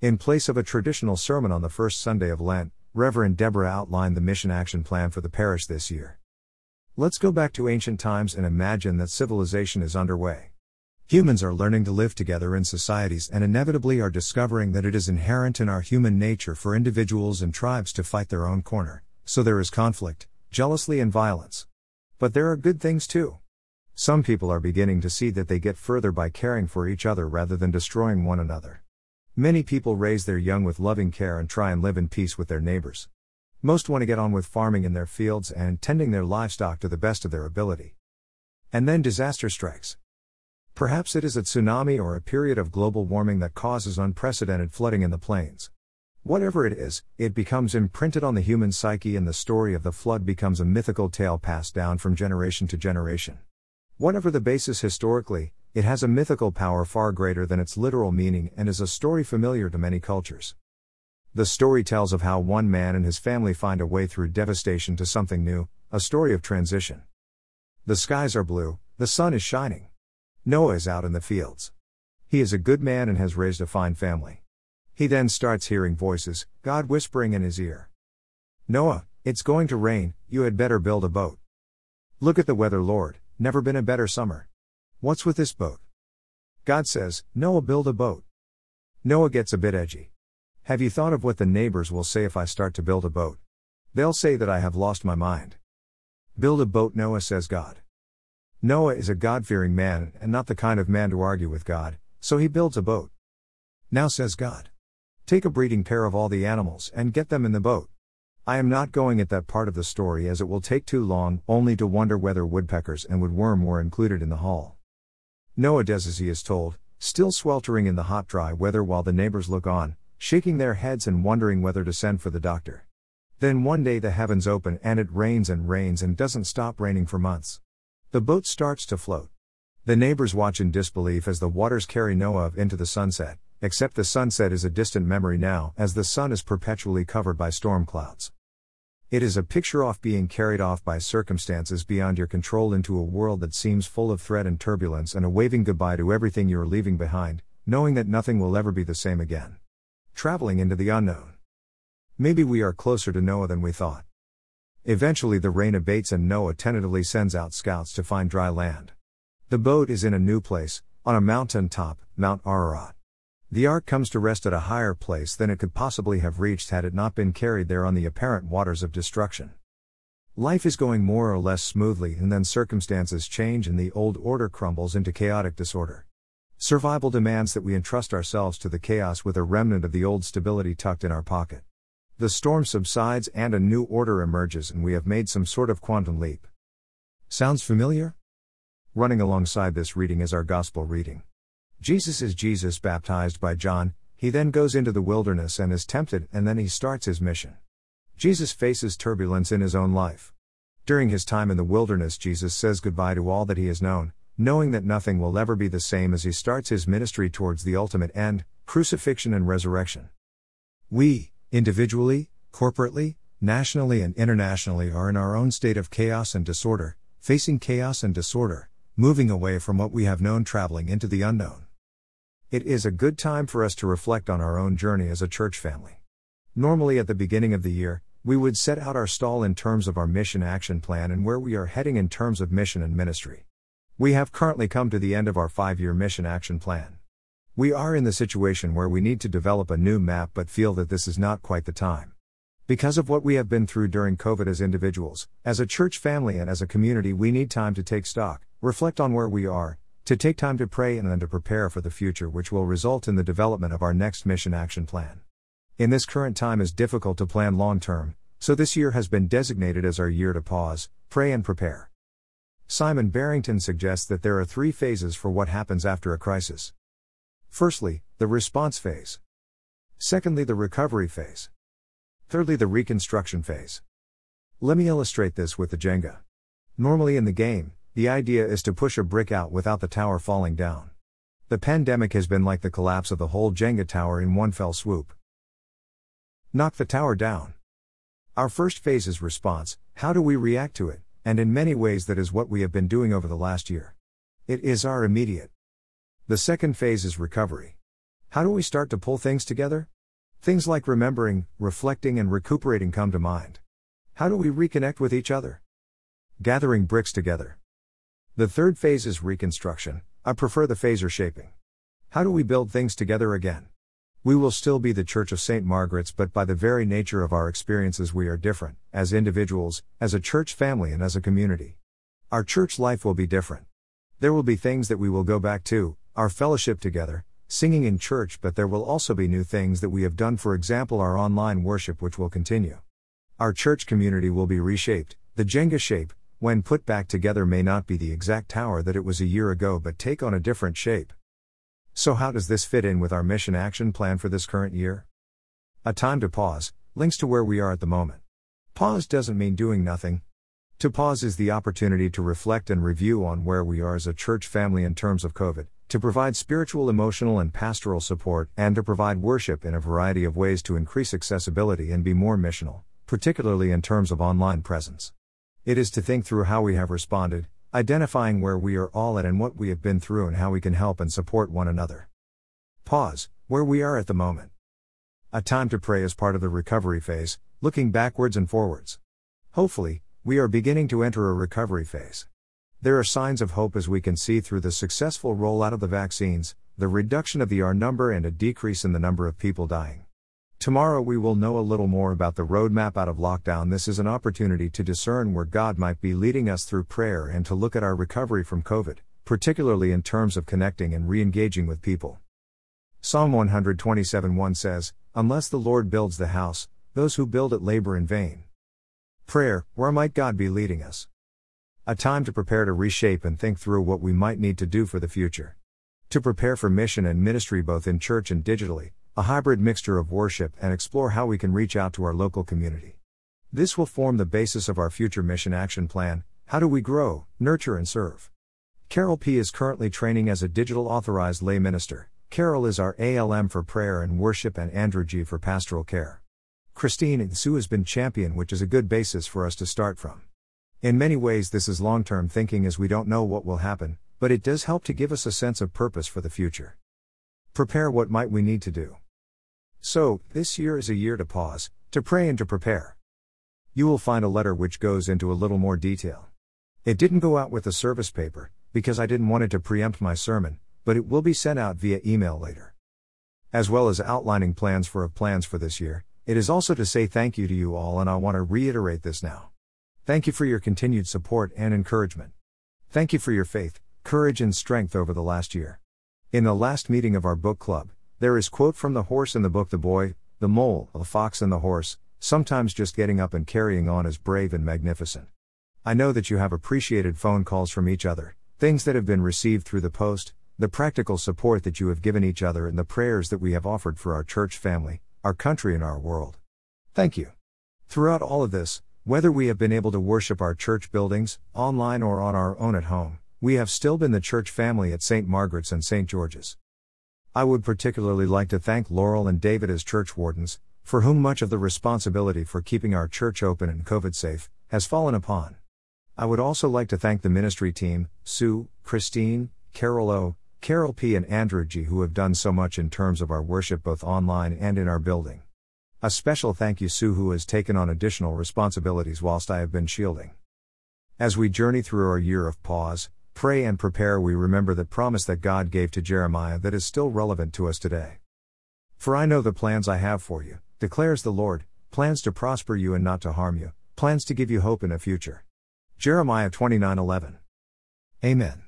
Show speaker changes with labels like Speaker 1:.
Speaker 1: In place of a traditional sermon on the first Sunday of Lent, Reverend Deborah outlined the mission action plan for the parish this year. Let's go back to ancient times and imagine that civilization is underway. Humans are learning to live together in societies and inevitably are discovering that it is inherent in our human nature for individuals and tribes to fight their own corner, so there is conflict, jealousy, and violence. But there are good things too. Some people are beginning to see that they get further by caring for each other rather than destroying one another. Many people raise their young with loving care and try and live in peace with their neighbors. Most want to get on with farming in their fields and tending their livestock to the best of their ability. And then disaster strikes. Perhaps it is a tsunami or a period of global warming that causes unprecedented flooding in the plains. Whatever it is, it becomes imprinted on the human psyche, and the story of the flood becomes a mythical tale passed down from generation to generation. Whatever the basis historically, it has a mythical power far greater than its literal meaning and is a story familiar to many cultures. The story tells of how one man and his family find a way through devastation to something new, a story of transition. The skies are blue, the sun is shining. Noah is out in the fields. He is a good man and has raised a fine family. He then starts hearing voices, God whispering in his ear. Noah, it's going to rain, you had better build a boat. Look at the weather, Lord, never been a better summer. What's with this boat? God says, Noah, build a boat. Noah gets a bit edgy. Have you thought of what the neighbors will say if I start to build a boat? They'll say that I have lost my mind. Build a boat, Noah says God. Noah is a God fearing man and not the kind of man to argue with God, so he builds a boat. Now says God. Take a breeding pair of all the animals and get them in the boat. I am not going at that part of the story as it will take too long, only to wonder whether woodpeckers and woodworm were included in the haul. Noah does as he is told, still sweltering in the hot dry weather while the neighbors look on, shaking their heads and wondering whether to send for the doctor. Then one day the heavens open and it rains and rains and doesn't stop raining for months. The boat starts to float. The neighbors watch in disbelief as the waters carry Noah into the sunset, except the sunset is a distant memory now, as the sun is perpetually covered by storm clouds. It is a picture of being carried off by circumstances beyond your control into a world that seems full of threat and turbulence and a waving goodbye to everything you are leaving behind, knowing that nothing will ever be the same again. Traveling into the unknown. Maybe we are closer to Noah than we thought. Eventually, the rain abates and Noah tentatively sends out scouts to find dry land. The boat is in a new place, on a mountain top, Mount Ararat. The ark comes to rest at a higher place than it could possibly have reached had it not been carried there on the apparent waters of destruction. Life is going more or less smoothly, and then circumstances change and the old order crumbles into chaotic disorder. Survival demands that we entrust ourselves to the chaos with a remnant of the old stability tucked in our pocket. The storm subsides and a new order emerges, and we have made some sort of quantum leap. Sounds familiar? Running alongside this reading is our gospel reading. Jesus is Jesus baptized by John, he then goes into the wilderness and is tempted, and then he starts his mission. Jesus faces turbulence in his own life. During his time in the wilderness, Jesus says goodbye to all that he has known, knowing that nothing will ever be the same as he starts his ministry towards the ultimate end crucifixion and resurrection. We, individually, corporately, nationally, and internationally, are in our own state of chaos and disorder, facing chaos and disorder, moving away from what we have known, traveling into the unknown. It is a good time for us to reflect on our own journey as a church family. Normally, at the beginning of the year, we would set out our stall in terms of our mission action plan and where we are heading in terms of mission and ministry. We have currently come to the end of our five year mission action plan. We are in the situation where we need to develop a new map but feel that this is not quite the time. Because of what we have been through during COVID as individuals, as a church family, and as a community, we need time to take stock, reflect on where we are, to take time to pray and then to prepare for the future, which will result in the development of our next mission action plan. In this current time is difficult to plan long term, so this year has been designated as our year to pause, pray, and prepare. Simon Barrington suggests that there are three phases for what happens after a crisis. Firstly, the response phase. Secondly, the recovery phase. Thirdly, the reconstruction phase. Let me illustrate this with the Jenga. Normally in the game, the idea is to push a brick out without the tower falling down. The pandemic has been like the collapse of the whole Jenga tower in one fell swoop. Knock the tower down. Our first phase is response how do we react to it? And in many ways, that is what we have been doing over the last year. It is our immediate. The second phase is recovery. How do we start to pull things together? Things like remembering, reflecting, and recuperating come to mind. How do we reconnect with each other? Gathering bricks together. The third phase is reconstruction. I prefer the phaser shaping. How do we build things together again? We will still be the Church of St. Margaret's, but by the very nature of our experiences, we are different, as individuals, as a church family, and as a community. Our church life will be different. There will be things that we will go back to, our fellowship together, singing in church, but there will also be new things that we have done, for example, our online worship, which will continue. Our church community will be reshaped. The Jenga shape, when put back together, may not be the exact tower that it was a year ago, but take on a different shape. So, how does this fit in with our mission action plan for this current year? A time to pause links to where we are at the moment. Pause doesn't mean doing nothing. To pause is the opportunity to reflect and review on where we are as a church family in terms of COVID to provide spiritual, emotional, and pastoral support, and to provide worship in a variety of ways to increase accessibility and be more missional, particularly in terms of online presence. It is to think through how we have responded, identifying where we are all at and what we have been through and how we can help and support one another. Pause, where we are at the moment. A time to pray is part of the recovery phase, looking backwards and forwards. Hopefully, we are beginning to enter a recovery phase. There are signs of hope as we can see through the successful rollout of the vaccines, the reduction of the R number, and a decrease in the number of people dying. Tomorrow we will know a little more about the roadmap out of lockdown. This is an opportunity to discern where God might be leading us through prayer and to look at our recovery from COVID, particularly in terms of connecting and re engaging with people. Psalm 127 1 says, Unless the Lord builds the house, those who build it labor in vain. Prayer, where might God be leading us? A time to prepare to reshape and think through what we might need to do for the future. To prepare for mission and ministry both in church and digitally, a hybrid mixture of worship, and explore how we can reach out to our local community. This will form the basis of our future mission action plan how do we grow, nurture, and serve? Carol P. is currently training as a digital authorized lay minister. Carol is our ALM for prayer and worship, and Andrew G. for pastoral care. Christine and Sue has been champion, which is a good basis for us to start from. In many ways, this is long term thinking as we don't know what will happen, but it does help to give us a sense of purpose for the future. Prepare what might we need to do. So, this year is a year to pause, to pray, and to prepare. You will find a letter which goes into a little more detail. It didn't go out with the service paper, because I didn't want it to preempt my sermon, but it will be sent out via email later. As well as outlining plans for of plans for this year, it is also to say thank you to you all, and I want to reiterate this now. Thank you for your continued support and encouragement. Thank you for your faith, courage, and strength over the last year. In the last meeting of our book club, there is quote from the horse in the book The Boy, the Mole, the Fox and the Horse, sometimes just getting up and carrying on is brave and magnificent. I know that you have appreciated phone calls from each other, things that have been received through the post, the practical support that you have given each other, and the prayers that we have offered for our church family, our country, and our world. Thank you. Throughout all of this, whether we have been able to worship our church buildings, online or on our own at home, we have still been the church family at St. Margaret's and St. George's. I would particularly like to thank Laurel and David as church wardens, for whom much of the responsibility for keeping our church open and COVID safe has fallen upon. I would also like to thank the ministry team, Sue, Christine, Carol O, Carol P, and Andrew G, who have done so much in terms of our worship both online and in our building. A special thank you, Sue, who has taken on additional responsibilities whilst I have been shielding. As we journey through our year of pause, pray, and prepare, we remember that promise that God gave to Jeremiah that is still relevant to us today. For I know the plans I have for you, declares the Lord plans to prosper you and not to harm you, plans to give you hope in a future. Jeremiah 29:11. Amen.